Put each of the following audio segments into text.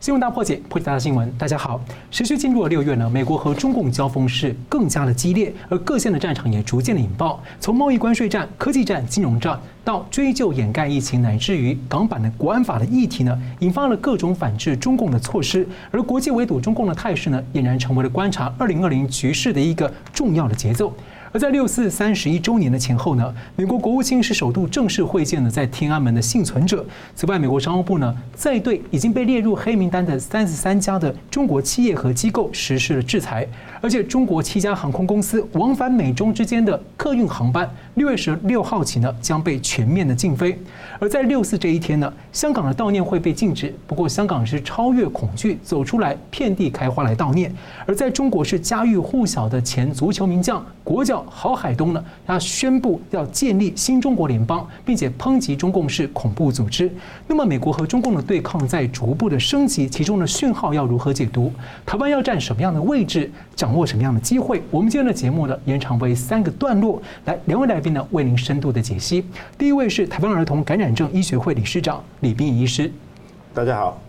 新闻大破解，破解大新闻。大家好，持续进入了六月呢，美国和中共交锋是更加的激烈，而各线的战场也逐渐的引爆。从贸易关税战、科技战、金融战，到追究掩盖疫情，乃至于港版的国安法的议题呢，引发了各种反制中共的措施。而国际围堵中共的态势呢，俨然成为了观察二零二零局势的一个重要的节奏。而在六四三十一周年的前后呢，美国国务卿是首度正式会见了在天安门的幸存者。此外，美国商务部呢，在对已经被列入黑名单的三十三家的中国企业和机构实施了制裁。而且，中国七家航空公司往返美中之间的客运航班，六月十六号起呢，将被全面的禁飞。而在六四这一天呢，香港的悼念会被禁止。不过，香港是超越恐惧，走出来，遍地开花来悼念。而在中国是家喻户晓的前足球名将国脚郝海东呢，他宣布要建立新中国联邦，并且抨击中共是恐怖组织。那么，美国和中共的对抗在逐步的升级，其中的讯号要如何解读？台湾要占什么样的位置？掌握什么样的机会？我们今天的节目呢，延长为三个段落，来两位来宾呢为您深度的解析。第一位是台湾儿童感染症医学会理事长李秉颖医师，大家好。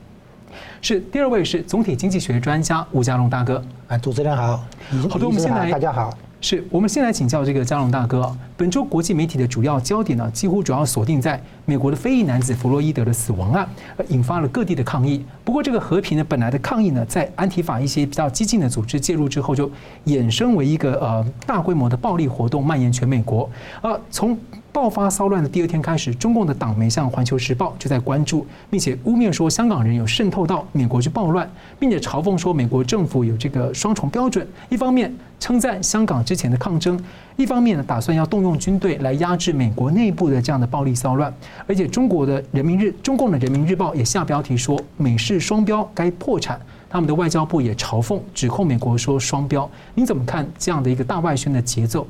是第二位是总体经济学专家吴家龙大哥，啊，主持人好。好的，我们先来，大家好。是我们先来请教这个加龙大哥。本周国际媒体的主要焦点呢，几乎主要锁定在美国的非裔男子弗洛伊德的死亡案，而引发了各地的抗议。不过，这个和平的本来的抗议呢，在安提法一些比较激进的组织介入之后，就衍生为一个呃大规模的暴力活动，蔓延全美国。啊，从爆发骚乱的第二天开始，中共的党媒像《环球时报》就在关注，并且污蔑说香港人有渗透到美国去暴乱，并且嘲讽说美国政府有这个双重标准。一方面称赞香港之前的抗争，一方面呢打算要动用军队来压制美国内部的这样的暴力骚乱。而且中国的人民日，中共的人民日报也下标题说美式双标该破产。他们的外交部也嘲讽指控美国说双标。您怎么看这样的一个大外宣的节奏？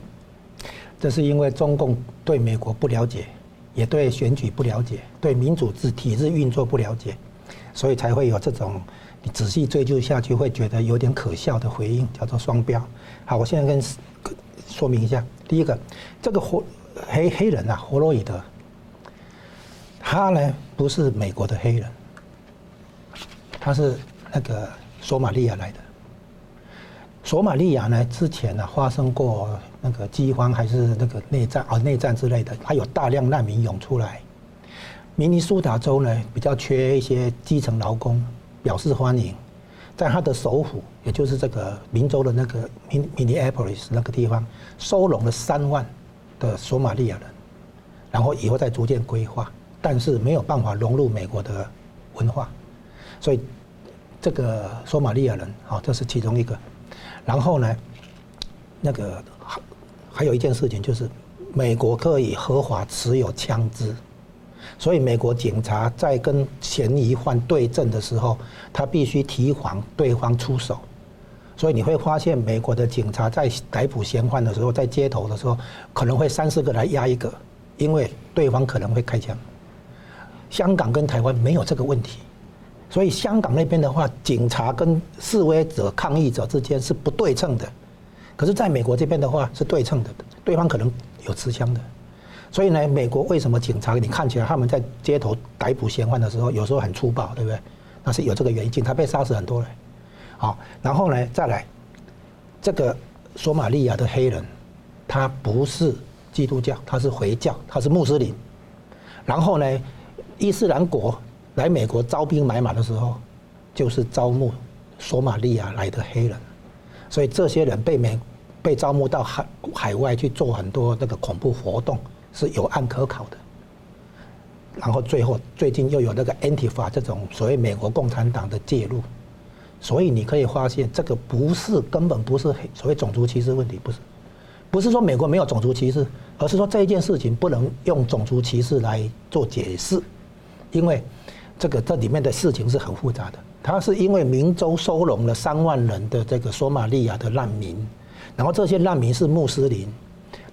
这是因为中共对美国不了解，也对选举不了解，对民主制体制运作不了解，所以才会有这种你仔细追究下去会觉得有点可笑的回应，叫做双标。好，我现在跟说明一下，第一个，这个活黑黑人啊，弗洛伊德，他呢不是美国的黑人，他是那个索马利亚来的。索马利亚呢之前呢发生过。那个饥荒还是那个内战啊，内战之类的，还有大量难民涌出来。明尼苏达州呢比较缺一些基层劳工，表示欢迎，在他的首府，也就是这个明州的那个 Minneapolis 那个地方，收容了三万的索马利亚人，然后以后再逐渐规划，但是没有办法融入美国的文化，所以这个索马利亚人啊，这是其中一个。然后呢，那个。还有一件事情就是，美国可以合法持有枪支，所以美国警察在跟嫌疑犯对阵的时候，他必须提防对方出手。所以你会发现，美国的警察在逮捕嫌犯的时候，在街头的时候，可能会三四个来压一个，因为对方可能会开枪。香港跟台湾没有这个问题，所以香港那边的话，警察跟示威者、抗议者之间是不对称的。可是，在美国这边的话是对称的，对方可能有持枪的，所以呢，美国为什么警察你看起来他们在街头逮捕嫌犯的时候，有时候很粗暴，对不对？那是有这个原因，警察被杀死很多人。好，然后呢，再来，这个索马利亚的黑人，他不是基督教，他是回教，他是穆斯林。然后呢，伊斯兰国来美国招兵买马的时候，就是招募索马利亚来的黑人。所以这些人被美被招募到海海外去做很多那个恐怖活动是有案可考的。然后最后最近又有那个 Antifa 这种所谓美国共产党的介入，所以你可以发现这个不是根本不是所谓种族歧视问题，不是，不是说美国没有种族歧视，而是说这一件事情不能用种族歧视来做解释，因为这个这里面的事情是很复杂的。他是因为明州收容了三万人的这个索马利亚的难民，然后这些难民是穆斯林，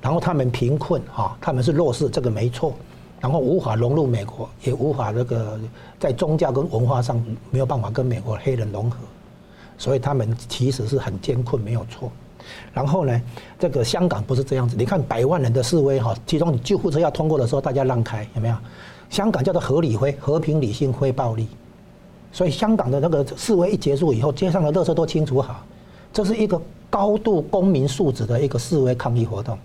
然后他们贫困哈，他们是弱势，这个没错，然后无法融入美国，也无法那个在宗教跟文化上没有办法跟美国黑人融合，所以他们其实是很艰困，没有错。然后呢，这个香港不是这样子，你看百万人的示威哈，其中救护车要通过的时候，大家让开，有没有？香港叫做合理非，和平理性非暴力。所以香港的那个示威一结束以后，街上的垃圾都清除好，这是一个高度公民素质的一个示威抗议活动。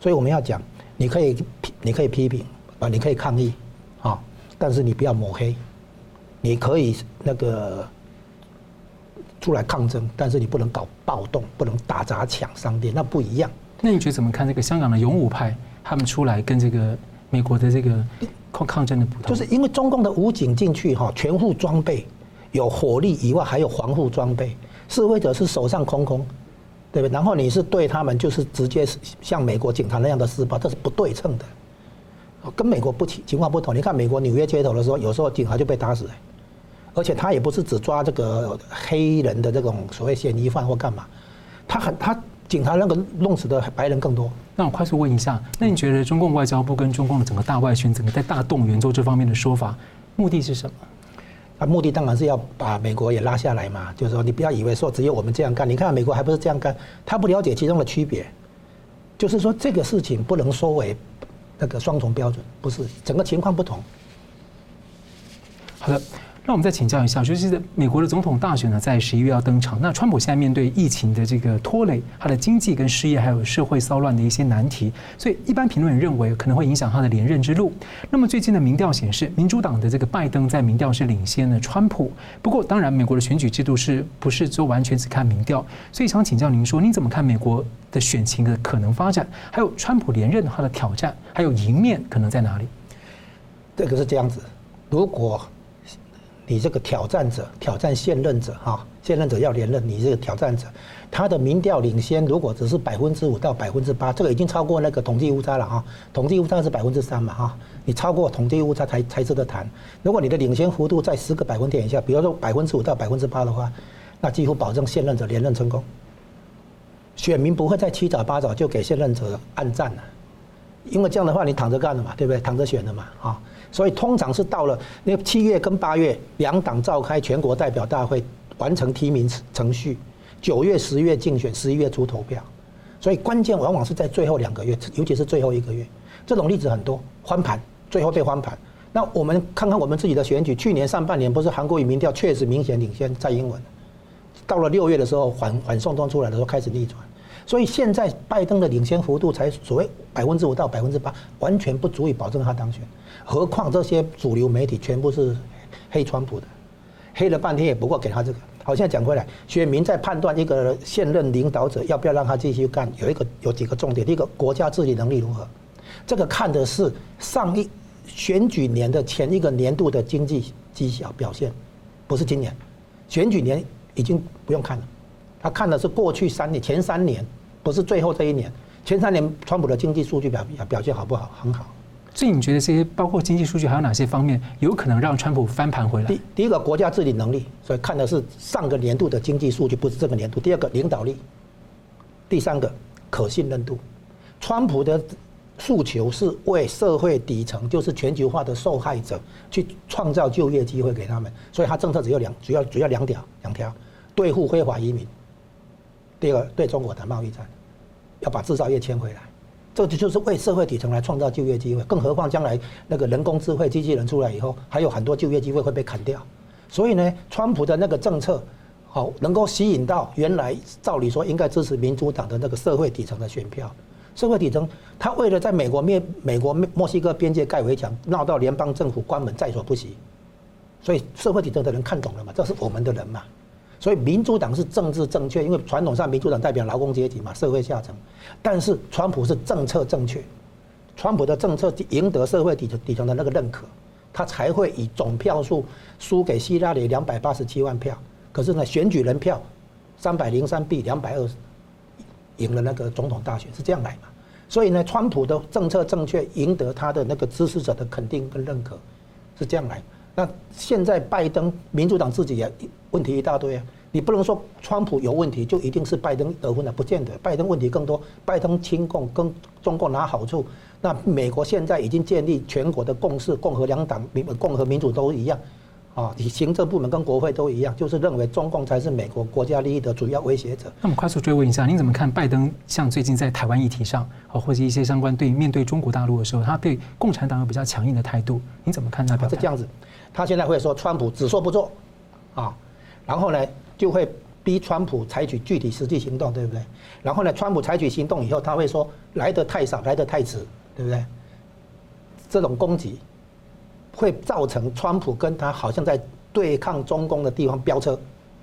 所以我们要讲，你可以批，你可以批评啊，你可以抗议啊，但是你不要抹黑。你可以那个出来抗争，但是你不能搞暴动，不能打砸抢商店，那不一样。那你觉得怎么看这个香港的勇武派他们出来跟这个美国的这个抗抗争的不同？就是因为中共的武警进去哈，全副装备，有火力以外还有防护装备，示威者是手上空空，对不对？然后你是对他们就是直接像美国警察那样的施暴，这是不对称的，跟美国不情情况不同。你看美国纽约街头的时候，有时候警察就被打死了。而且他也不是只抓这个黑人的这种所谓嫌疑犯或干嘛，他很他警察那个弄死的白人更多。那我快速问一下，那你觉得中共外交部跟中共的整个大外宣，整个在大动员做这方面的说法，目的是什么？啊，目的当然是要把美国也拉下来嘛。就是说，你不要以为说只有我们这样干，你看美国还不是这样干，他不了解其中的区别。就是说，这个事情不能说为那个双重标准，不是整个情况不同。好的。那我们再请教一下，就是美国的总统大选呢，在十一月要登场。那川普现在面对疫情的这个拖累，他的经济跟失业，还有社会骚乱的一些难题，所以一般评论认为可能会影响他的连任之路。那么最近的民调显示，民主党的这个拜登在民调是领先的川普。不过，当然美国的选举制度是不是就完全只看民调？所以想请教您说，您怎么看美国的选情的可能发展？还有川普连任他的挑战，还有赢面可能在哪里？这个是这样子，如果。你这个挑战者挑战现任者哈，现任者要连任，你这个挑战者，他的民调领先，如果只是百分之五到百分之八，这个已经超过那个统计误差了哈。统计误差是百分之三嘛哈，你超过统计误差才才值得谈。如果你的领先幅度在十个百分点以下，比如说百分之五到百分之八的话，那几乎保证现任者连任成功。选民不会再七早八早就给现任者按赞了，因为这样的话你躺着干了嘛，对不对？躺着选了嘛啊。所以通常是到了那七月跟八月，两党召开全国代表大会，完成提名程序，九月、十月竞选，十一月初投票。所以关键往往是在最后两个月，尤其是最后一个月，这种例子很多，翻盘，最后被翻盘。那我们看看我们自己的选举，去年上半年不是韩国瑜民调确实明显领先蔡英文，到了六月的时候缓缓送中出来的时候开始逆转。所以现在拜登的领先幅度才所谓百分之五到百分之八，完全不足以保证他当选。何况这些主流媒体全部是黑川普的，黑了半天也不过给他这个。好，像讲回来，选民在判断一个现任领导者要不要让他继续干，有一个有几个重点。第一个，国家治理能力如何？这个看的是上一选举年的前一个年度的经济绩效表现，不是今年。选举年已经不用看了，他看的是过去三年前三年。不是最后这一年，前三年川普的经济数据表表现好不好？很好。所以你觉得这些包括经济数据还有哪些方面有可能让川普翻盘回来？第第一个国家治理能力，所以看的是上个年度的经济数据，不是这个年度。第二个领导力，第三个可信任度。川普的诉求是为社会底层，就是全球化的受害者，去创造就业机会给他们。所以他政策只有两，主要主要两条，两条对付非法移民。第二个对中国的贸易战。要把制造业迁回来，这就就是为社会底层来创造就业机会。更何况将来那个人工智慧机器人出来以后，还有很多就业机会会被砍掉。所以呢，川普的那个政策，好能够吸引到原来照理说应该支持民主党的那个社会底层的选票。社会底层他为了在美国面美国墨西哥边界盖围墙，闹到联邦政府关门在所不惜。所以社会底层的人看懂了嘛，这是我们的人嘛。所以民主党是政治正确，因为传统上民主党代表劳工阶级嘛，社会下层。但是川普是政策正确，川普的政策赢得社会底层底层的那个认可，他才会以总票数输给希拉里两百八十七万票。可是呢，选举人票三百零三比两百二十赢了那个总统大选，是这样来嘛？所以呢，川普的政策正确，赢得他的那个支持者的肯定跟认可，是这样来。那现在拜登民主党自己也问题一大堆啊，你不能说川普有问题就一定是拜登得分了，不见得，拜登问题更多，拜登亲共跟中共拿好处，那美国现在已经建立全国的共识，共和两党民共和民主都一样，啊，你行政部门跟国会都一样，就是认为中共才是美国国家利益的主要威胁者。那么快速追问一下，您怎么看拜登像最近在台湾议题上，啊，或者一些相关对面对中国大陆的时候，他对共产党有比较强硬的态度，你怎么看他表？是这样子。他现在会说川普只说不做，啊，然后呢就会逼川普采取具体实际行动，对不对？然后呢，川普采取行动以后，他会说来得太少，来得太迟，对不对？这种攻击会造成川普跟他好像在对抗中共的地方飙车，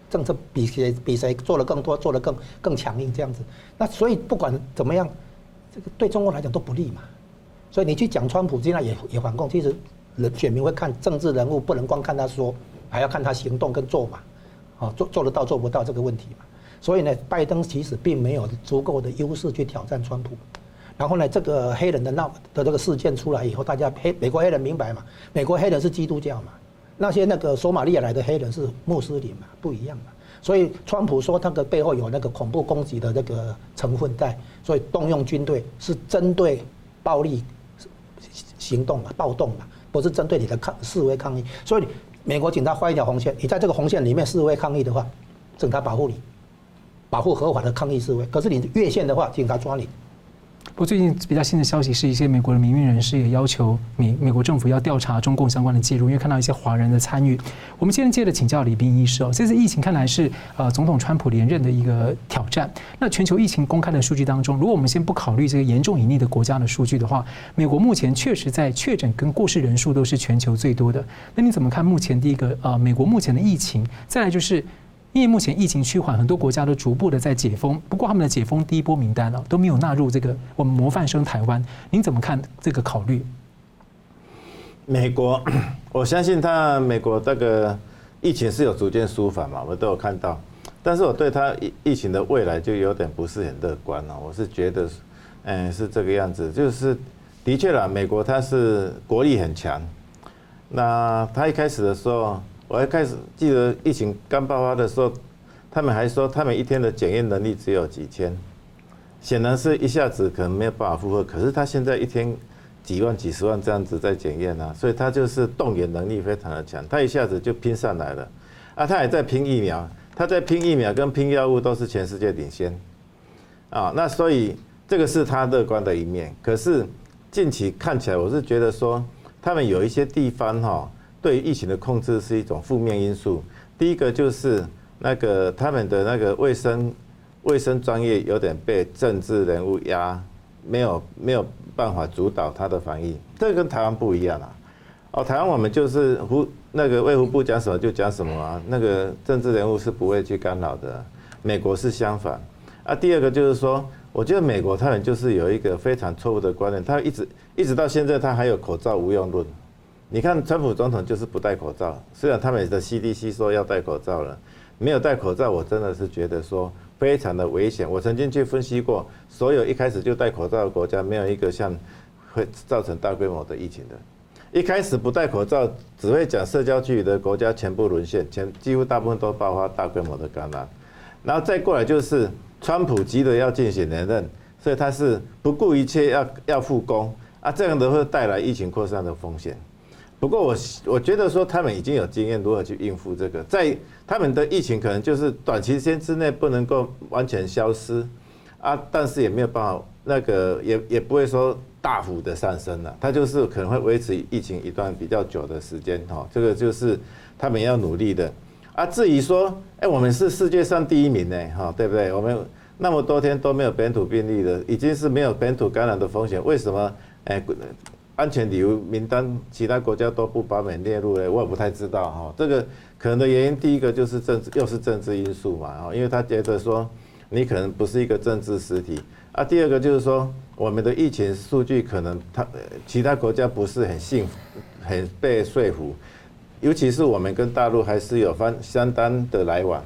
政策比谁比谁做的更多，做的更更强硬这样子。那所以不管怎么样，这个对中国来讲都不利嘛。所以你去讲川普，现在也也反共，其实人选民会看政治人物，不能光看他说，还要看他行动跟做嘛。啊，做做得到做不到这个问题嘛。所以呢，拜登其实并没有足够的优势去挑战川普。然后呢，这个黑人的闹的这个事件出来以后，大家黑美国黑人明白嘛？美国黑人是基督教嘛？那些那个索马利亚来的黑人是穆斯林嘛？不一样嘛？所以川普说他的背后有那个恐怖攻击的那个成分在，所以动用军队是针对暴力行动嘛、暴动嘛，不是针对你的抗示威抗议。所以美国警察画一条红线，你在这个红线里面示威抗议的话，警察保护你，保护合法的抗议示威。可是你越线的话，警察抓你。不过最近比较新的消息是一些美国的民运人士也要求美美国政府要调查中共相关的介入，因为看到一些华人的参与。我们今天接着请教李斌医师哦，这次疫情看来是呃总统川普连任的一个挑战。那全球疫情公开的数据当中，如果我们先不考虑这个严重隐匿的国家的数据的话，美国目前确实在确诊跟过世人数都是全球最多的。那你怎么看目前第一个呃美国目前的疫情？再来就是。因为目前疫情趋缓，很多国家都逐步的在解封，不过他们的解封第一波名单啊都没有纳入这个我们模范生台湾，您怎么看这个考虑？美国，我相信他美国这个疫情是有逐渐舒缓嘛，我们都有看到，但是我对他疫疫情的未来就有点不是很乐观了。我是觉得，嗯，是这个样子，就是的确啦，美国它是国力很强，那他一开始的时候。我一开始记得疫情刚爆发的时候，他们还说他们一天的检验能力只有几千，显然是一下子可能没有办法负荷。可是他现在一天几万、几十万这样子在检验啊，所以他就是动员能力非常的强，他一下子就拼上来了。啊，他也在拼疫苗，他在拼疫苗跟拼药物都是全世界领先。啊，那所以这个是他乐观的一面。可是近期看起来，我是觉得说他们有一些地方哈。对于疫情的控制是一种负面因素。第一个就是那个他们的那个卫生卫生专业有点被政治人物压，没有没有办法主导他的防疫。这跟台湾不一样啊。哦，台湾我们就是胡那个卫福部讲什么就讲什么啊，那个政治人物是不会去干扰的。美国是相反。啊，第二个就是说，我觉得美国他们就是有一个非常错误的观念，他一直一直到现在他还有口罩无用论。你看，川普总统就是不戴口罩。虽然他们的 CDC 说要戴口罩了，没有戴口罩，我真的是觉得说非常的危险。我曾经去分析过，所有一开始就戴口罩的国家，没有一个像会造成大规模的疫情的。一开始不戴口罩，只会讲社交距离的国家全部沦陷，全几乎大部分都爆发大规模的感染。然后再过来就是川普急着要进行连任，所以他是不顾一切要要复工啊，这样的会带来疫情扩散的风险。不过我我觉得说他们已经有经验如何去应付这个，在他们的疫情可能就是短期间之内不能够完全消失，啊，但是也没有办法那个也也不会说大幅的上升了，它就是可能会维持疫情一段比较久的时间哈，这个就是他们要努力的。啊，至于说，哎，我们是世界上第一名呢，哈，对不对？我们那么多天都没有本土病例的，已经是没有本土感染的风险，为什么？哎。安全理由名单，其他国家都不把美列入嘞，我也不太知道哈。这个可能的原因，第一个就是政治，又是政治因素嘛哈，因为他觉得说你可能不是一个政治实体啊。第二个就是说，我们的疫情数据可能他其他国家不是很信，很被说服，尤其是我们跟大陆还是有方相当的来往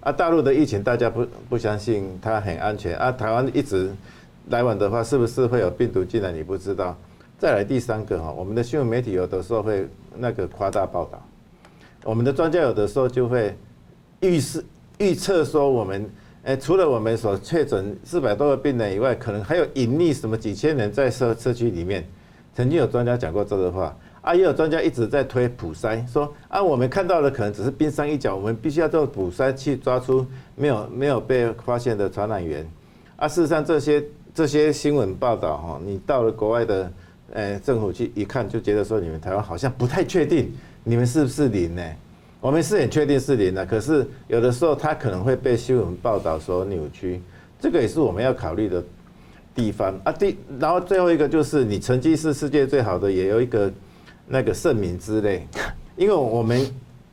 啊。大陆的疫情大家不不相信它很安全啊，台湾一直来往的话，是不是会有病毒进来？你不知道。再来第三个哈，我们的新闻媒体有的时候会那个夸大报道，我们的专家有的时候就会预示预测说，我们诶除了我们所确诊四百多个病人以外，可能还有隐匿什么几千人在社社区里面。曾经有专家讲过这个话，啊，也有专家一直在推普筛，说啊，我们看到的可能只是冰山一角，我们必须要做普筛去抓出没有没有被发现的传染源。啊，事实上这些这些新闻报道哈，你到了国外的。诶，政府去一看就觉得说，你们台湾好像不太确定，你们是不是零呢？我们是很确定是零的，可是有的时候它可能会被新闻报道所扭曲，这个也是我们要考虑的地方啊。第，然后最后一个就是你成绩是世界最好的，也有一个那个盛名之类，因为我们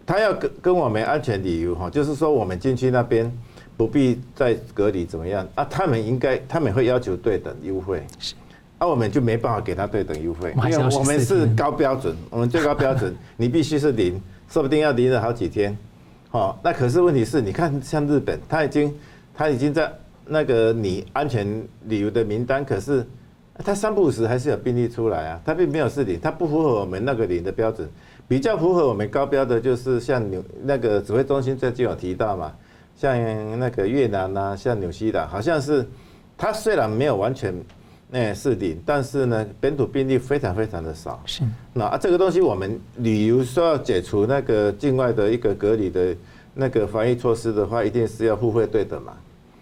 他要跟跟我们安全理由哈，就是说我们进去那边不必再隔离怎么样啊？他们应该他们会要求对等优惠，啊，我们就没办法给他对等优惠，因为我们是高标准，我们最高标准你必须是零。说不定要零了好几天，好，那可是问题是，你看像日本，他已经他已经在那个你安全旅游的名单，可是他三不五时还是有病例出来啊，他并没有是零，他不符合我们那个零的标准，比较符合我们高标的，就是像纽那个指挥中心最近有提到嘛，像那个越南啊，像纽西兰，好像是他虽然没有完全。那是的，但是呢，本土病例非常非常的少。是，那啊，这个东西我们旅游说要解除那个境外的一个隔离的那个防疫措施的话，一定是要互惠对等嘛。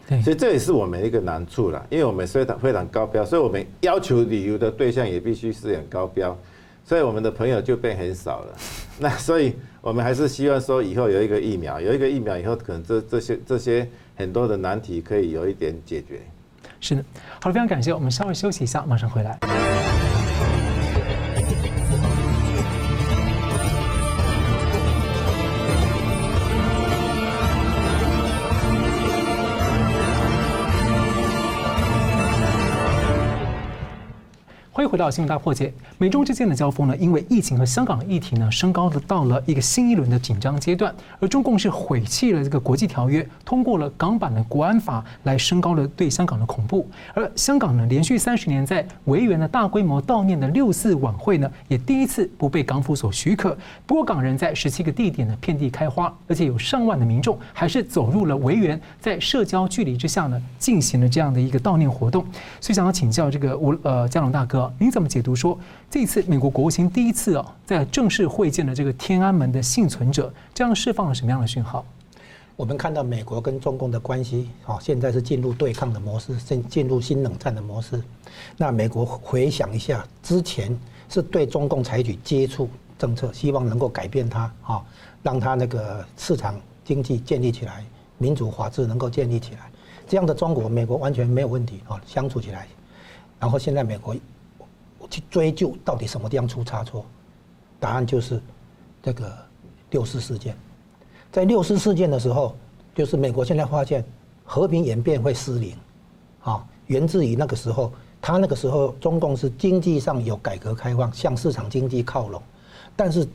对，所以这也是我们一个难处了，因为我们非常非常高标，所以我们要求旅游的对象也必须是很高标，所以我们的朋友就变很少了。那所以我们还是希望说以后有一个疫苗，有一个疫苗以后，可能这这些这些很多的难题可以有一点解决。是的，好了，非常感谢，我们稍微休息一下，马上回来。回到新闻大破解。美中之间的交锋呢，因为疫情和香港的议题呢，升高了到了一个新一轮的紧张阶段。而中共是毁弃了这个国际条约，通过了港版的国安法，来升高了对香港的恐怖。而香港呢，连续三十年在维园的大规模悼念的六四晚会呢，也第一次不被港府所许可。不过，港人在十七个地点呢，遍地开花，而且有上万的民众还是走入了维园，在社交距离之下呢，进行了这样的一个悼念活动。所以，想要请教这个吴呃佳龙大哥。您怎么解读说，这次美国国务卿第一次啊，在正式会见了这个天安门的幸存者，这样释放了什么样的讯号？我们看到美国跟中共的关系，啊，现在是进入对抗的模式，进进入新冷战的模式。那美国回想一下，之前是对中共采取接触政策，希望能够改变它，啊，让它那个市场经济建立起来，民主法治能够建立起来，这样的中国，美国完全没有问题啊，相处起来。然后现在美国。去追究到底什么地方出差错，答案就是这个六四事件。在六四事件的时候，就是美国现在发现和平演变会失灵，啊，源自于那个时候，他那个时候中共是经济上有改革开放，向市场经济靠拢，但是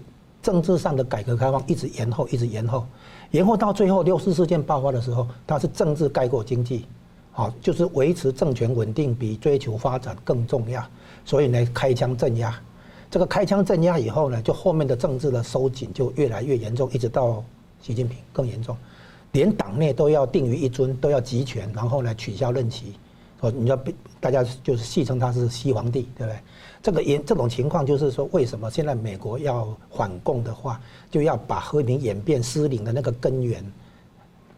政治上的改革开放一直延后，一直延后，延后到最后六四事件爆发的时候，他是政治盖过经济，啊，就是维持政权稳定比追求发展更重要。所以呢，开枪镇压，这个开枪镇压以后呢，就后面的政治的收紧就越来越严重，一直到习近平更严重，连党内都要定于一尊，都要集权，然后呢取消任期，说你要被大家就是戏称他是西皇帝，对不对？这个严这种情况就是说，为什么现在美国要反共的话，就要把和平演变失灵的那个根源，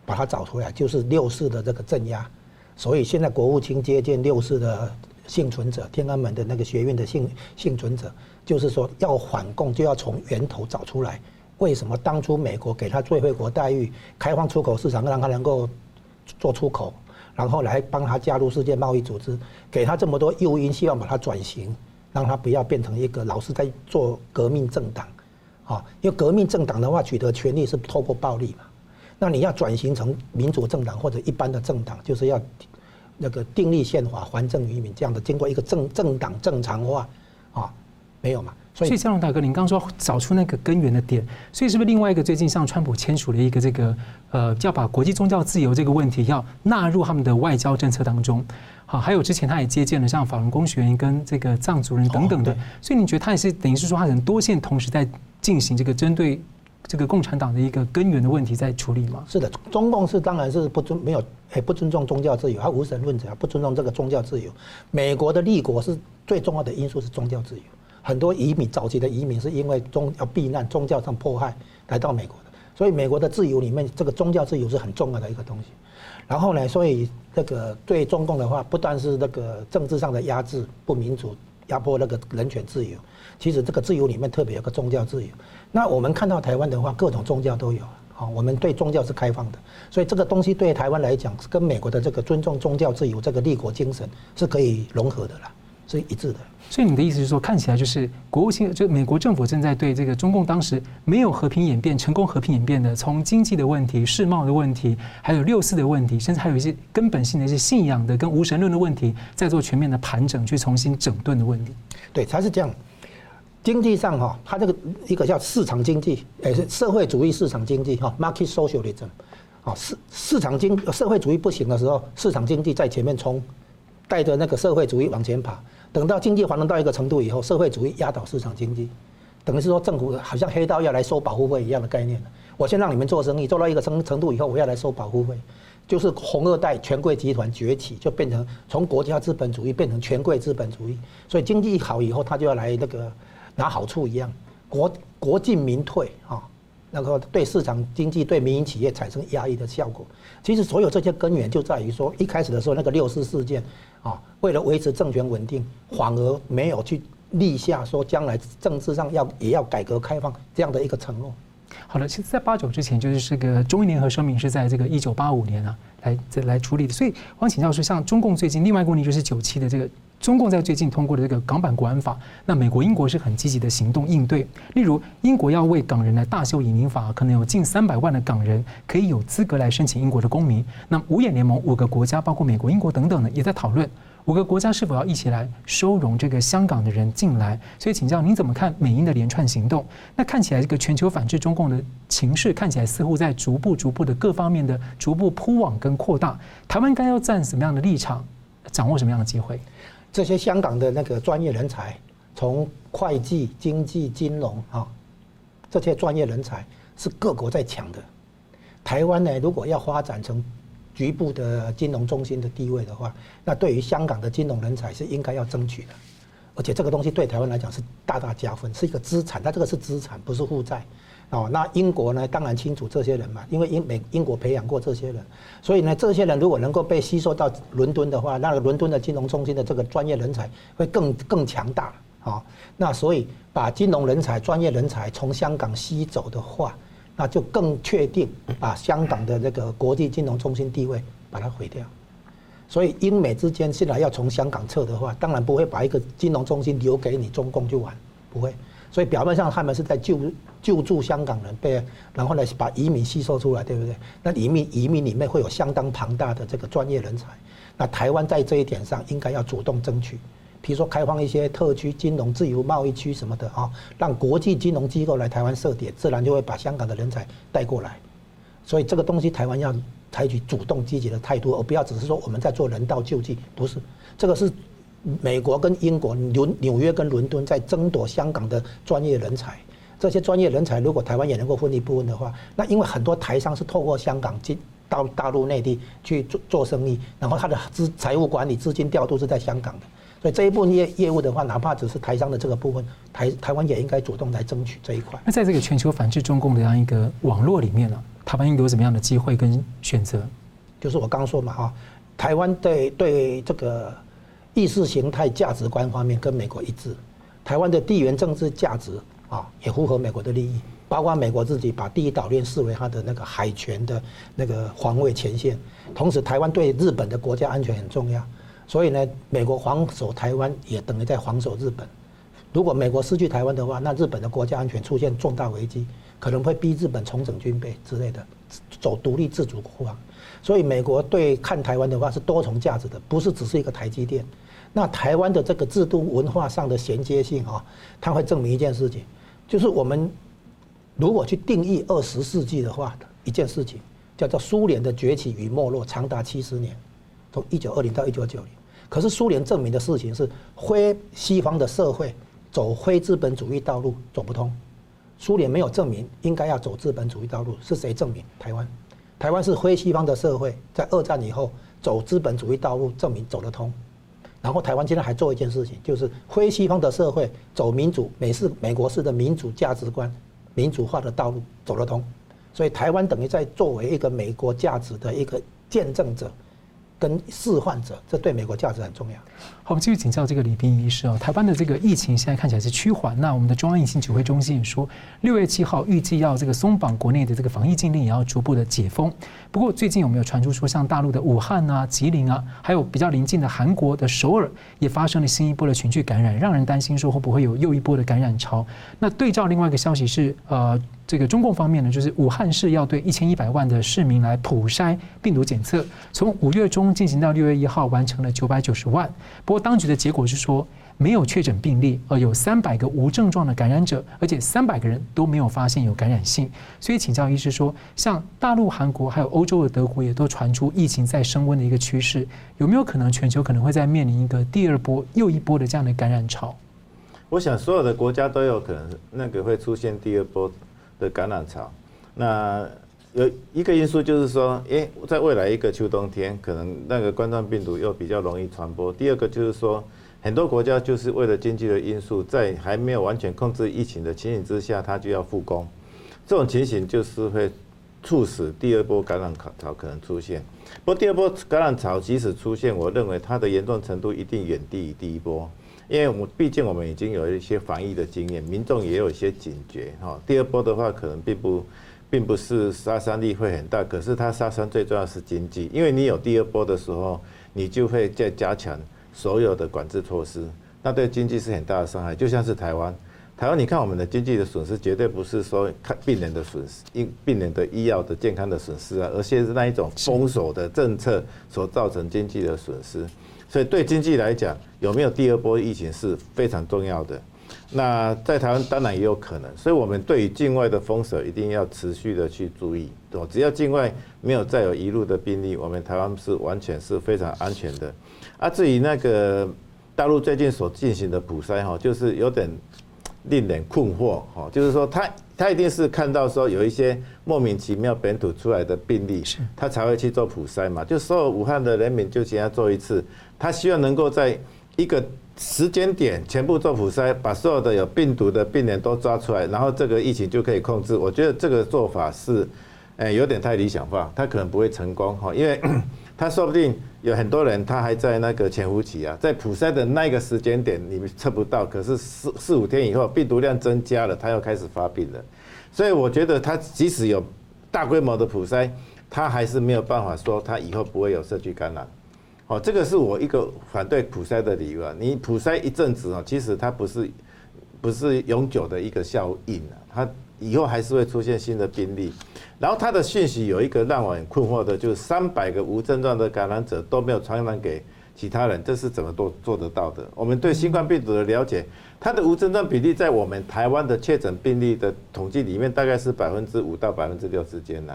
把它找出来，就是六四的这个镇压。所以现在国务卿接见六四的。幸存者，天安门的那个学院的幸幸存者，就是说要反共，就要从源头找出来。为什么当初美国给他最惠国待遇，开放出口市场，让他能够做出口，然后来帮他加入世界贸易组织，给他这么多诱因，希望把他转型，让他不要变成一个老是在做革命政党，啊，因为革命政党的话，取得权力是透过暴力嘛。那你要转型成民主政党或者一般的政党，就是要。那个订立宪法，还政于民，这样的经过一个政政党正常化，啊，没有嘛？所以，向龙大哥，您刚刚说找出那个根源的点，所以是不是另外一个最近像川普签署了一个这个呃，要把国际宗教自由这个问题要纳入他们的外交政策当中？好，还有之前他也接见了像法轮功学员跟这个藏族人等等的，所以你觉得他也是等于是说他很多线同时在进行这个针对。这个共产党的一个根源的问题在处理吗？是的，中共是当然是不尊没有，也不尊重宗教自由，他无神论者，不尊重这个宗教自由。美国的立国是最重要的因素是宗教自由，很多移民早期的移民是因为宗要避难，宗教上迫害来到美国的，所以美国的自由里面这个宗教自由是很重要的一个东西。然后呢，所以这个对中共的话，不但是那个政治上的压制不民主，压迫那个人权自由。其实这个自由里面特别有个宗教自由。那我们看到台湾的话，各种宗教都有好，我们对宗教是开放的，所以这个东西对台湾来讲，跟美国的这个尊重宗教自由这个立国精神是可以融合的啦。是一致的，所以你的意思是说，看起来就是国务卿，就美国政府正在对这个中共当时没有和平演变、成功和平演变的，从经济的问题、世贸的问题，还有六四的问题，甚至还有一些根本性的一些信仰的跟无神论的问题，在做全面的盘整，去重新整顿的问题。对，它是这样。经济上哈，它这个一个叫市场经济，也是社会主义市场经济哈，market socialism，啊，市市场经社会主义不行的时候，市场经济在前面冲，带着那个社会主义往前跑。等到经济繁荣到一个程度以后，社会主义压倒市场经济，等于是说政府好像黑道要来收保护费一样的概念。我先让你们做生意，做到一个程程度以后，我要来收保护费，就是红二代权贵集团崛起，就变成从国家资本主义变成权贵资本主义。所以经济好以后，他就要来那个拿好处一样，国国进民退啊，那个对市场经济对民营企业产生压抑的效果。其实所有这些根源就在于说，一开始的时候那个六四事件。啊，为了维持政权稳定，反而没有去立下说将来政治上要也要改革开放这样的一个承诺。好了，其实，在八九之前，就是这个中英联合声明是在这个一九八五年啊来来处理的。所以，我想请教说，像中共最近另外一个问题就是九七的这个中共在最近通过的这个港版国安法，那美国、英国是很积极的行动应对。例如，英国要为港人来大修移民法，可能有近三百万的港人可以有资格来申请英国的公民。那五眼联盟五个国家，包括美国、英国等等呢，也在讨论。五个国家是否要一起来收容这个香港的人进来？所以请教您怎么看美英的连串行动？那看起来这个全球反制中共的情势看起来似乎在逐步、逐步的各方面的逐步铺网跟扩大。台湾该要站什么样的立场，掌握什么样的机会？这些香港的那个专业人才，从会计、经济、金融啊，这些专业人才是各国在抢的。台湾呢，如果要发展成局部的金融中心的地位的话，那对于香港的金融人才是应该要争取的，而且这个东西对台湾来讲是大大加分，是一个资产，它这个是资产，不是负债。哦，那英国呢，当然清楚这些人嘛，因为英美英国培养过这些人，所以呢，这些人如果能够被吸收到伦敦的话，那伦敦的金融中心的这个专业人才会更更强大。啊，那所以把金融人才、专业人才从香港吸走的话。那就更确定把香港的那个国际金融中心地位把它毁掉，所以英美之间现在要从香港撤的话，当然不会把一个金融中心留给你中共就完，不会。所以表面上他们是在救救助香港人被，然后呢把移民吸收出来，对不对？那移民移民里面会有相当庞大的这个专业人才，那台湾在这一点上应该要主动争取。比如说开放一些特区金融自由贸易区什么的啊，让国际金融机构来台湾设点，自然就会把香港的人才带过来。所以这个东西台湾要采取主动积极的态度，而不要只是说我们在做人道救济。不是，这个是美国跟英国、纽纽约跟伦敦在争夺香港的专业人才。这些专业人才如果台湾也能够分一部分的话，那因为很多台商是透过香港进到大陆内地去做做生意，然后他的资财务管理、资金调度是在香港的。所以这一部分业业务的话，哪怕只是台商的这个部分，台台湾也应该主动来争取这一块。那在这个全球反制中共的这样一个网络里面呢，台湾应该有什么样的机会跟选择？就是我刚刚说嘛，哈，台湾对对这个意识形态价值观方面跟美国一致，台湾的地缘政治价值啊也符合美国的利益，包括美国自己把第一岛链视为它的那个海权的那个防卫前线，同时台湾对日本的国家安全很重要。所以呢，美国防守台湾也等于在防守日本。如果美国失去台湾的话，那日本的国家安全出现重大危机，可能会逼日本重整军备之类的，走独立自主国防。所以美国对看台湾的话是多重价值的，不是只是一个台积电。那台湾的这个制度文化上的衔接性啊，它会证明一件事情，就是我们如果去定义二十世纪的话，一件事情叫做苏联的崛起与没落长达七十年。从一九二零到一九九零，可是苏联证明的事情是，非西方的社会走非资本主义道路走不通。苏联没有证明应该要走资本主义道路，是谁证明？台湾，台湾是非西方的社会，在二战以后走资本主义道路证明走得通。然后台湾现在还做一件事情，就是非西方的社会走民主美式美国式的民主价值观、民主化的道路走得通。所以台湾等于在作为一个美国价值的一个见证者。跟四患者，这对美国价值很重要。好，我们继续请教这个李斌医师哦。台湾的这个疫情现在看起来是趋缓，那我们的中央疫情指挥中心也说，六月七号预计要这个松绑国内的这个防疫禁令，也要逐步的解封。不过最近有没有传出说，像大陆的武汉啊、吉林啊，还有比较邻近的韩国的首尔，也发生了新一波的群聚感染，让人担心说会不会有又一波的感染潮？那对照另外一个消息是，呃。这个中共方面呢，就是武汉市要对一千一百万的市民来普筛病毒检测，从五月中进行到六月一号，完成了九百九十万。不过当局的结果是说，没有确诊病例，而有三百个无症状的感染者，而且三百个人都没有发现有感染性。所以请教医师说，像大陆、韩国还有欧洲的德国，也都传出疫情在升温的一个趋势，有没有可能全球可能会在面临一个第二波又一波的这样的感染潮？我想所有的国家都有可能那个会出现第二波。的感染潮，那有一个因素就是说，诶，在未来一个秋冬天，可能那个冠状病毒又比较容易传播。第二个就是说，很多国家就是为了经济的因素，在还没有完全控制疫情的情形之下，它就要复工。这种情形就是会促使第二波感染潮可能出现。不过，第二波感染潮即使出现，我认为它的严重程度一定远低于第一波。因为我们毕竟我们已经有一些防疫的经验，民众也有一些警觉哈。第二波的话，可能并不，并不是杀伤力会很大，可是它杀伤最重要是经济，因为你有第二波的时候，你就会再加强所有的管制措施，那对经济是很大的伤害。就像是台湾，台湾你看我们的经济的损失，绝对不是说看病人的损失，因病人的医药的健康的损失啊，而是那一种封锁的政策所造成经济的损失。所以对经济来讲，有没有第二波疫情是非常重要的。那在台湾当然也有可能，所以我们对于境外的封锁一定要持续的去注意。只要境外没有再有一路的病例，我们台湾是完全是非常安全的。啊，至于那个大陆最近所进行的普筛哈，就是有点令人困惑哈，就是说他。他一定是看到说有一些莫名其妙本土出来的病例，他才会去做普筛嘛。就所有武汉的人民就请他做一次，他希望能够在一个时间点全部做普筛，把所有的有病毒的病人都抓出来，然后这个疫情就可以控制。我觉得这个做法是，诶，有点太理想化，他可能不会成功哈，因为。他说不定有很多人，他还在那个潜伏期啊，在普筛的那个时间点你们测不到，可是四四五天以后病毒量增加了，他又开始发病了。所以我觉得他即使有大规模的普筛，他还是没有办法说他以后不会有社区感染。好，这个是我一个反对普筛的理由啊。你普筛一阵子啊，其实它不是不是永久的一个效应啊，它以后还是会出现新的病例。然后它的讯息有一个让我很困惑的，就是三百个无症状的感染者都没有传染给其他人，这是怎么做做得到的？我们对新冠病毒的了解，它的无症状比例在我们台湾的确诊病例的统计里面，大概是百分之五到百分之六之间呢。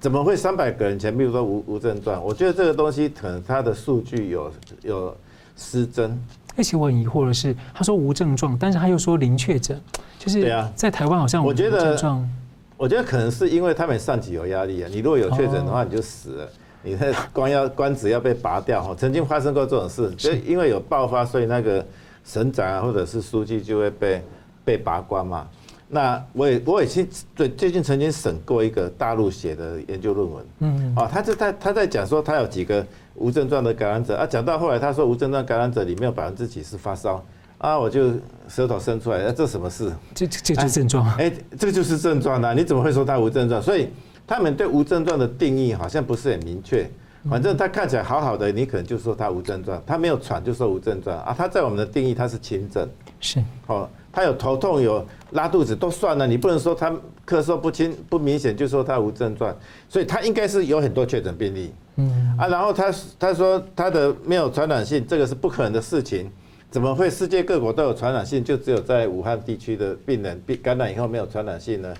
怎么会三百个人全部说无无症状？我觉得这个东西可能它的数据有有失真。而且我很疑惑的是，他说无症状，但是他又说零确诊，就是在台湾好像无症状。我觉得可能是因为他们上级有压力啊，你如果有确诊的话，你就死了，你的官要官职要被拔掉哈。曾经发生过这种事，就因为有爆发，所以那个省长啊或者是书记就会被被拔官嘛。那我也我也去最最近曾经审过一个大陆写的研究论文，嗯，啊，他就在他在讲说他有几个无症状的感染者啊，讲到后来他说无症状感染者里面有百分之几是发烧。啊，我就舌头伸出来，啊，这什么事？这这这就是症状。啊哎，这个就是症状啊！你怎么会说他无症状？所以他们对无症状的定义好像不是很明确。反正他看起来好好的，你可能就说他无症状。他没有喘就说无症状啊。他在我们的定义他是轻症。是。哦，他有头痛有拉肚子都算了，你不能说他咳嗽不清不明显就说他无症状。所以他应该是有很多确诊病例。嗯。啊，然后他他说他的没有传染性，这个是不可能的事情。怎么会世界各国都有传染性，就只有在武汉地区的病人被感染以后没有传染性呢？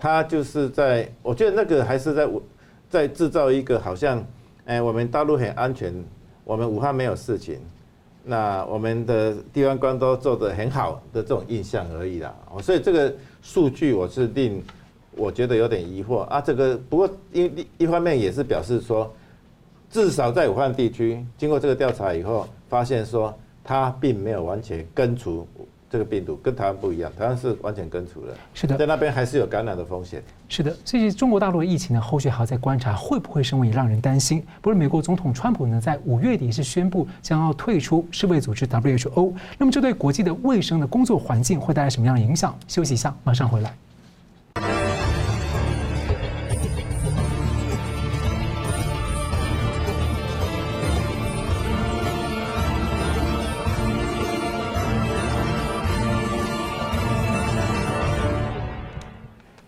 他就是在，我觉得那个还是在在制造一个好像，哎，我们大陆很安全，我们武汉没有事情，那我们的地方官都做得很好的这种印象而已啦。所以这个数据我是令我觉得有点疑惑啊。这个不过一一方面也是表示说，至少在武汉地区经过这个调查以后，发现说。它并没有完全根除这个病毒，跟台湾不一样，台湾是完全根除了。是的，在那边还是有感染的风险。是的，所以中国大陆的疫情呢，后续还要再观察会不会升温，也让人担心。不是，美国总统川普呢，在五月底是宣布将要退出世卫组织 WHO，那么这对国际的卫生的工作环境会带来什么样的影响？休息一下，马上回来。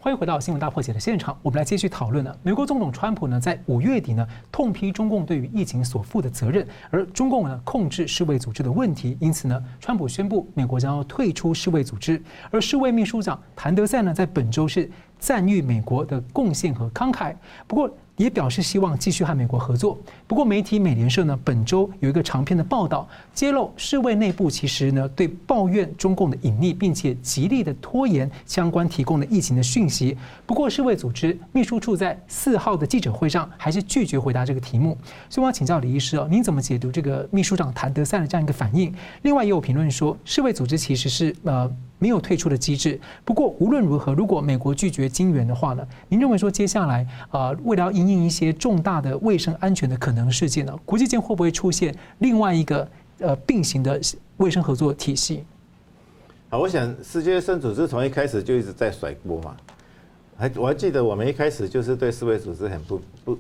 欢迎回到新闻大破解的现场，我们来继续讨论呢。美国总统川普呢，在五月底呢，痛批中共对于疫情所负的责任，而中共呢，控制世卫组织的问题，因此呢，川普宣布美国将要退出世卫组织。而世卫秘书长谭德塞呢，在本周是赞誉美国的贡献和慷慨。不过，也表示希望继续和美国合作。不过，媒体美联社呢，本周有一个长篇的报道，揭露世卫内部其实呢，对抱怨中共的隐匿，并且极力的拖延相关提供的疫情的讯息。不过，世卫组织秘书处在四号的记者会上还是拒绝回答这个题目。所以，我要请教李医师哦，您怎么解读这个秘书长谭德塞的这样一个反应？另外，也有评论说，世卫组织其实是呃。没有退出的机制。不过无论如何，如果美国拒绝金援的话呢？您认为说接下来呃，为了要因应一些重大的卫生安全的可能事件呢，国际间会不会出现另外一个呃并行的卫生合作体系？啊，我想世界卫生组织从一开始就一直在甩锅嘛。还我还记得我们一开始就是对世卫组织很不不，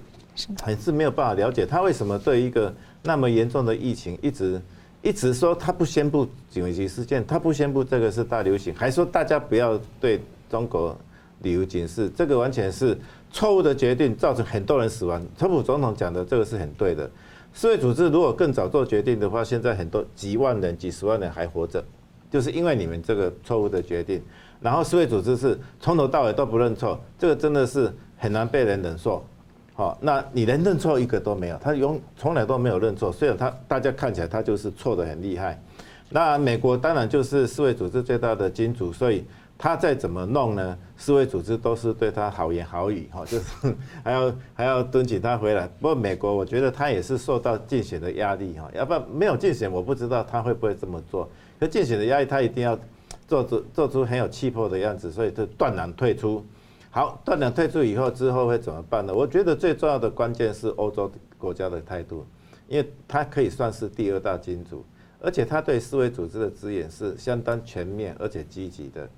很是没有办法了解他为什么对一个那么严重的疫情一直。一直说他不宣布紧急事件，他不宣布这个是大流行，还说大家不要对中国理由警示，这个完全是错误的决定，造成很多人死亡。川普总统讲的这个是很对的。世卫组织如果更早做决定的话，现在很多几万人、几十万人还活着，就是因为你们这个错误的决定。然后世卫组织是从头到尾都不认错，这个真的是很难被人忍受。好，那你连认错一个都没有，他永从来都没有认错。虽然他大家看起来他就是错得很厉害。那美国当然就是世卫组织最大的金主，所以他再怎么弄呢，世卫组织都是对他好言好语，哈，就是还要还要敦请他回来。不过美国我觉得他也是受到竞选的压力，哈，要不然没有竞选，我不知道他会不会这么做。可竞选的压力，他一定要做出做出很有气魄的样子，所以就断然退出。好，断粮退出以后之后会怎么办呢？我觉得最重要的关键是欧洲国家的态度，因为它可以算是第二大金主，而且它对世卫组织的支援是相当全面而且积极的。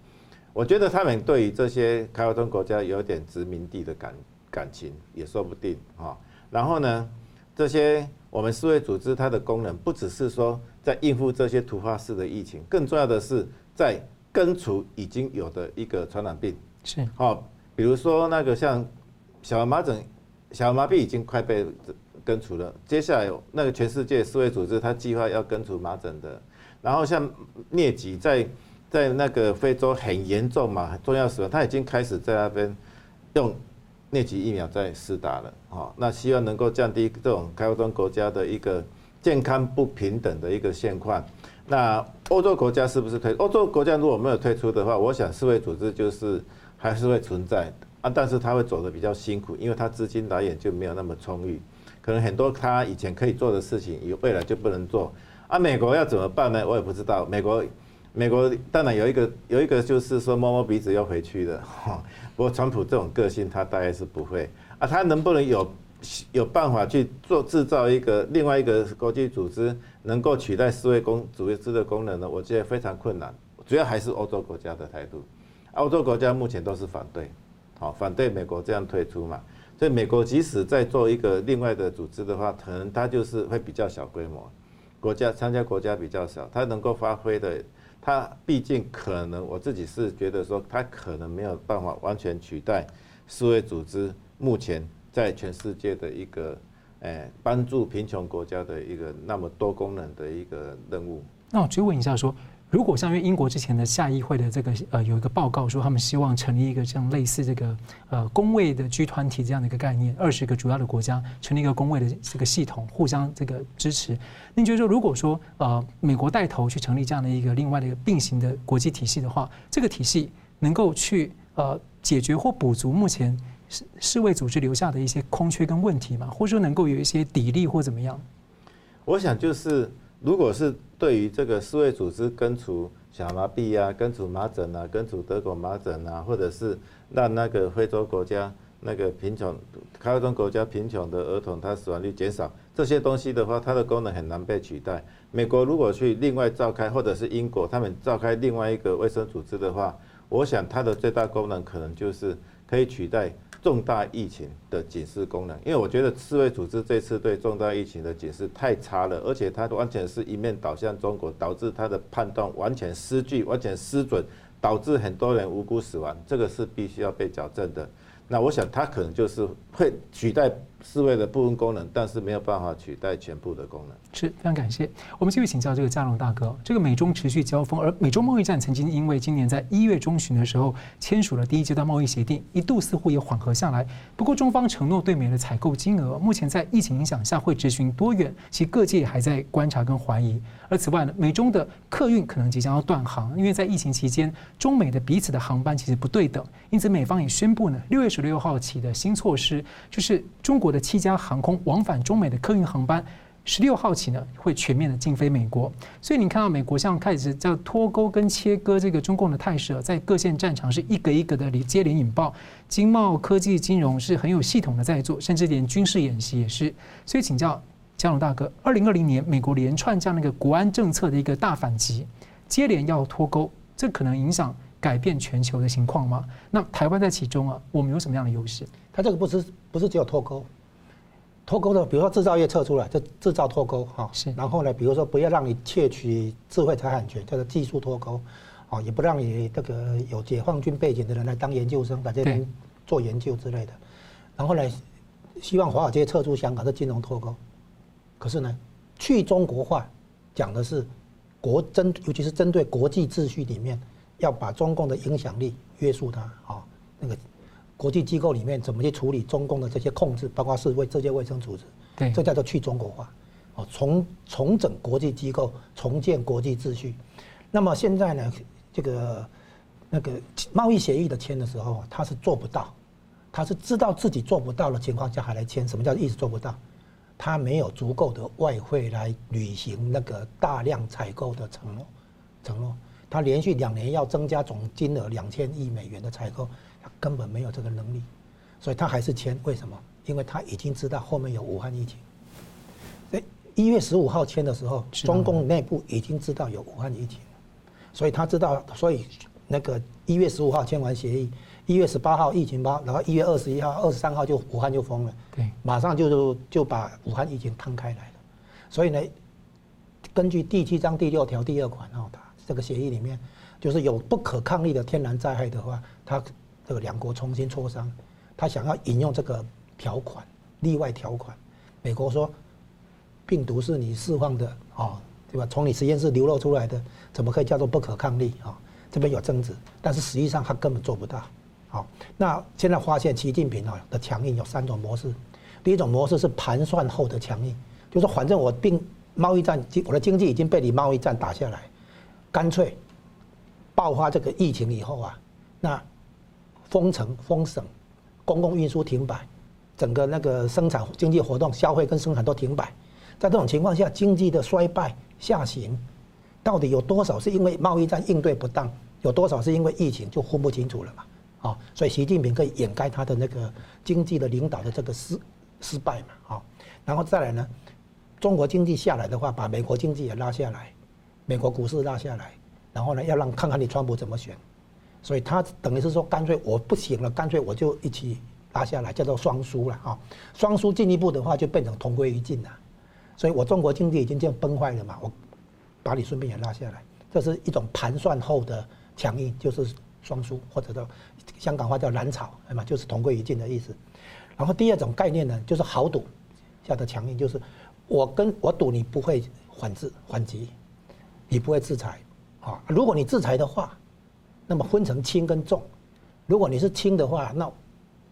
我觉得他们对于这些开发中国家有点殖民地的感感情也说不定啊。然后呢，这些我们世卫组织它的功能不只是说在应付这些突发式的疫情，更重要的是在根除已经有的一个传染病。是好。比如说那个像小儿麻疹、小儿麻痹已经快被根除了，接下来那个全世界世卫组织它计划要根除麻疹的，然后像疟疾在在那个非洲很严重嘛，重要死亡，他已经开始在那边用疟疾疫苗在施打了，哦，那希望能够降低这种开发中国家的一个健康不平等的一个现况。那欧洲国家是不是退？欧洲国家如果没有退出的话，我想世卫组织就是。还是会存在啊，但是他会走得比较辛苦，因为他资金来源就没有那么充裕，可能很多他以前可以做的事情，以未来就不能做。啊，美国要怎么办呢？我也不知道。美国，美国当然有一个有一个就是说摸摸鼻子要回去的。不过川普这种个性，他大概是不会啊。他能不能有有办法去做制造一个另外一个国际组织，能够取代世卫公组织的功能呢？我觉得非常困难。主要还是欧洲国家的态度。欧洲国家目前都是反对，好反对美国这样退出嘛，所以美国即使在做一个另外的组织的话，可能它就是会比较小规模，国家参加国家比较少，它能够发挥的，它毕竟可能我自己是觉得说，它可能没有办法完全取代世卫组织目前在全世界的一个，诶帮助贫穷国家的一个那么多功能的一个任务。那我追问一下说。如果像因为英国之前的下议会的这个呃有一个报告说，他们希望成立一个这样类似这个呃公卫的 G 团体这样的一个概念，二十个主要的国家成立一个公卫的这个系统，互相这个支持。您觉得说，如果说呃美国带头去成立这样的一个另外的一个并行的国际体系的话，这个体系能够去呃解决或补足目前世世卫组织留下的一些空缺跟问题吗？或者说能够有一些砥砺或怎么样？我想就是。如果是对于这个世卫组织根除小麻痹啊、根除麻疹啊、根除德国麻疹啊，或者是让那个非洲国家那个贫穷、开发中国家贫穷的儿童，他死亡率减少，这些东西的话，它的功能很难被取代。美国如果去另外召开，或者是英国他们召开另外一个卫生组织的话，我想它的最大功能可能就是可以取代。重大疫情的警示功能，因为我觉得世卫组织这次对重大疫情的警示太差了，而且它完全是一面倒向中国，导致它的判断完全失据、完全失准，导致很多人无辜死亡，这个是必须要被矫正的。那我想它可能就是会取代世卫的部分功能，但是没有办法取代全部的功能。是非常感谢。我们继续请教这个嘉龙大哥，这个美中持续交锋，而美中贸易战曾经因为今年在一月中旬的时候签署了第一阶段贸易协定，一度似乎也缓和下来。不过中方承诺对美的采购金额，目前在疫情影响下会执行多远，其各界还在观察跟怀疑。而此外呢，美中的客运可能即将要断航，因为在疫情期间，中美的彼此的航班其实不对等，因此美方也宣布呢，六月十六号起的新措施，就是中国的七家航空往返中美的客运航班，十六号起呢会全面的禁飞美国。所以你看到美国像开始叫脱钩跟切割这个中共的态势，在各线战场是一个一个的接连引爆，经贸、科技、金融是很有系统的在做，甚至连军事演习也是。所以请教。江龙大哥，二零二零年美国连串这样的一个国安政策的一个大反击，接连要脱钩，这可能影响改变全球的情况吗？那台湾在其中啊，我们有什么样的优势？它这个不是不是只有脱钩，脱钩的，比如说制造业撤出来，就制造脱钩哈。是。然后呢，比如说不要让你窃取智慧财产权，叫做技术脱钩，啊，也不让你这个有解放军背景的人来当研究生，在这边做研究之类的。然后呢，希望华尔街撤出香港的金融脱钩。可是呢，去中国化讲的是国针，尤其是针对国际秩序里面，要把中共的影响力约束它啊。那个国际机构里面怎么去处理中共的这些控制，包括世卫、世界卫生组织，对，这叫做去中国化。哦，重重整国际机构，重建国际秩序。那么现在呢，这个那个贸易协议的签的时候，他是做不到，他是知道自己做不到的情况下还来签，什么叫一直做不到？他没有足够的外汇来履行那个大量采购的承诺，承诺他连续两年要增加总金额两千亿美元的采购，他根本没有这个能力，所以他还是签。为什么？因为他已经知道后面有武汉疫情。哎，一月十五号签的时候，中共内部已经知道有武汉疫情，所以他知道，所以那个一月十五号签完协议。一月十八号疫情爆，然后一月二十一号、二十三号就武汉就封了，对，马上就就把武汉疫情摊开来了。所以呢，根据第七章第六条第二款哦，它这个协议里面，就是有不可抗力的天然灾害的话，它这个两国重新磋商，他想要引用这个条款例外条款。美国说，病毒是你释放的哦，对吧？从你实验室流露出来的，怎么可以叫做不可抗力啊？这边有争执，但是实际上他根本做不到。好，那现在发现习近平啊的强硬有三种模式。第一种模式是盘算后的强硬，就是反正我并贸易战，我的经济已经被你贸易战打下来，干脆爆发这个疫情以后啊，那封城封省，公共运输停摆，整个那个生产经济活动、消费跟生产都停摆。在这种情况下，经济的衰败下行，到底有多少是因为贸易战应对不当，有多少是因为疫情，就分不清楚了嘛。啊，所以习近平可以掩盖他的那个经济的领导的这个失失败嘛，啊，然后再来呢，中国经济下来的话，把美国经济也拉下来，美国股市拉下来，然后呢，要让看看你川普怎么选，所以他等于是说，干脆我不行了，干脆我就一起拉下来，叫做双输了啊，双输进一步的话就变成同归于尽了，所以我中国经济已经这样崩坏了嘛，我把你顺便也拉下来，这是一种盘算后的强硬，就是。双输或者叫香港话叫蓝草，哎嘛？就是同归于尽的意思。然后第二种概念呢，就是豪赌下的强硬，就是我跟我赌你不会反制反击，你不会制裁啊。如果你制裁的话，那么分成轻跟重。如果你是轻的话，那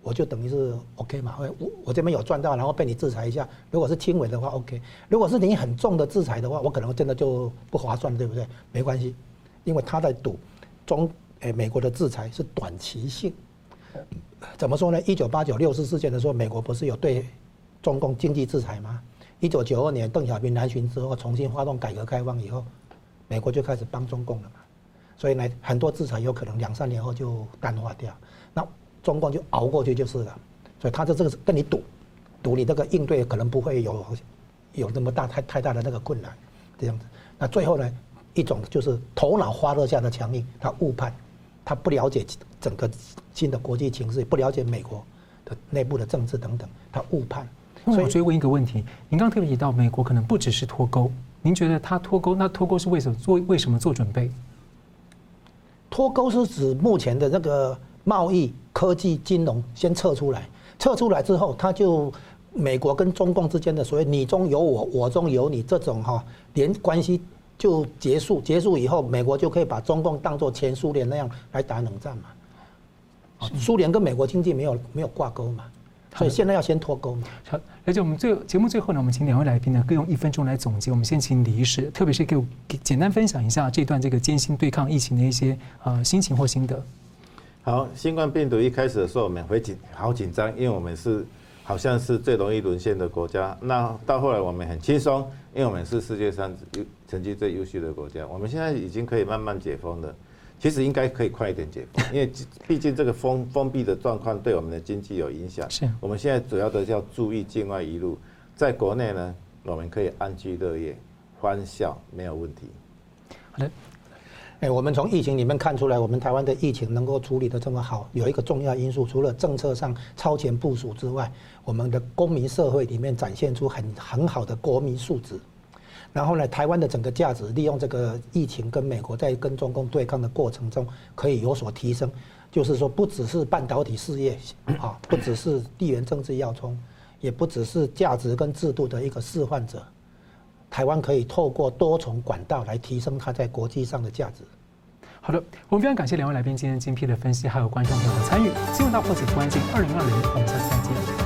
我就等于是 OK 嘛，我我这边有赚到，然后被你制裁一下。如果是轻微的话，OK。如果是你很重的制裁的话，我可能真的就不划算，对不对？没关系，因为他在赌中。诶，美国的制裁是短期性，怎么说呢？一九八九六四事件的时候，美国不是有对中共经济制裁吗？一九九二年邓小平南巡之后，重新发动改革开放以后，美国就开始帮中共了嘛。所以呢，很多制裁有可能两三年后就淡化掉。那中共就熬过去就是了。所以他的这个是跟你赌，赌你这个应对可能不会有有那么大太太大的那个困难，这样子。那最后呢，一种就是头脑发热下的强硬，他误判，他不了解整个新的国际形势，不了解美国的内部的政治等等，他误判。所以我追问一个问题，您刚特别提到美国可能不只是脱钩，您觉得他脱钩，那脱钩是为什么做？为什么做准备？脱钩是指目前的那个贸易、科技、金融先撤出来，撤出来之后，他就美国跟中共之间的所谓你中有我，我中有你这种哈连关系就结束，结束以后，美国就可以把中共当做前苏联那样来打冷战嘛。苏联跟美国经济没有没有挂钩嘛。所以现在要先脱钩嘛。好，而且我们最节目最后呢，我们请两位来宾呢各用一分钟来总结。我们先请李医师，特别是给我简单分享一下这段这个艰辛对抗疫情的一些呃心情或心得。好，新冠病毒一开始的时候，我们会紧好紧张，因为我们是好像是最容易沦陷的国家。那到后来我们很轻松，因为我们是世界上优成绩最优秀的国家。我们现在已经可以慢慢解封了。其实应该可以快一点解封，因为毕竟这个封封闭的状况对我们的经济有影响。是，我们现在主要的要注意境外一路，在国内呢，我们可以安居乐业、欢笑，没有问题。好的，哎，我们从疫情里面看出来，我们台湾的疫情能够处理的这么好，有一个重要因素，除了政策上超前部署之外，我们的公民社会里面展现出很很好的国民素质。然后呢，台湾的整个价值利用这个疫情跟美国在跟中共对抗的过程中，可以有所提升。就是说，不只是半导体事业啊，不只是地缘政治要冲，也不只是价值跟制度的一个示范者。台湾可以透过多重管道来提升它在国际上的价值。好的，我们非常感谢两位来宾今天精辟的分析，还有观众朋友的参与。新闻大破解关键二零二零，我们下次再见。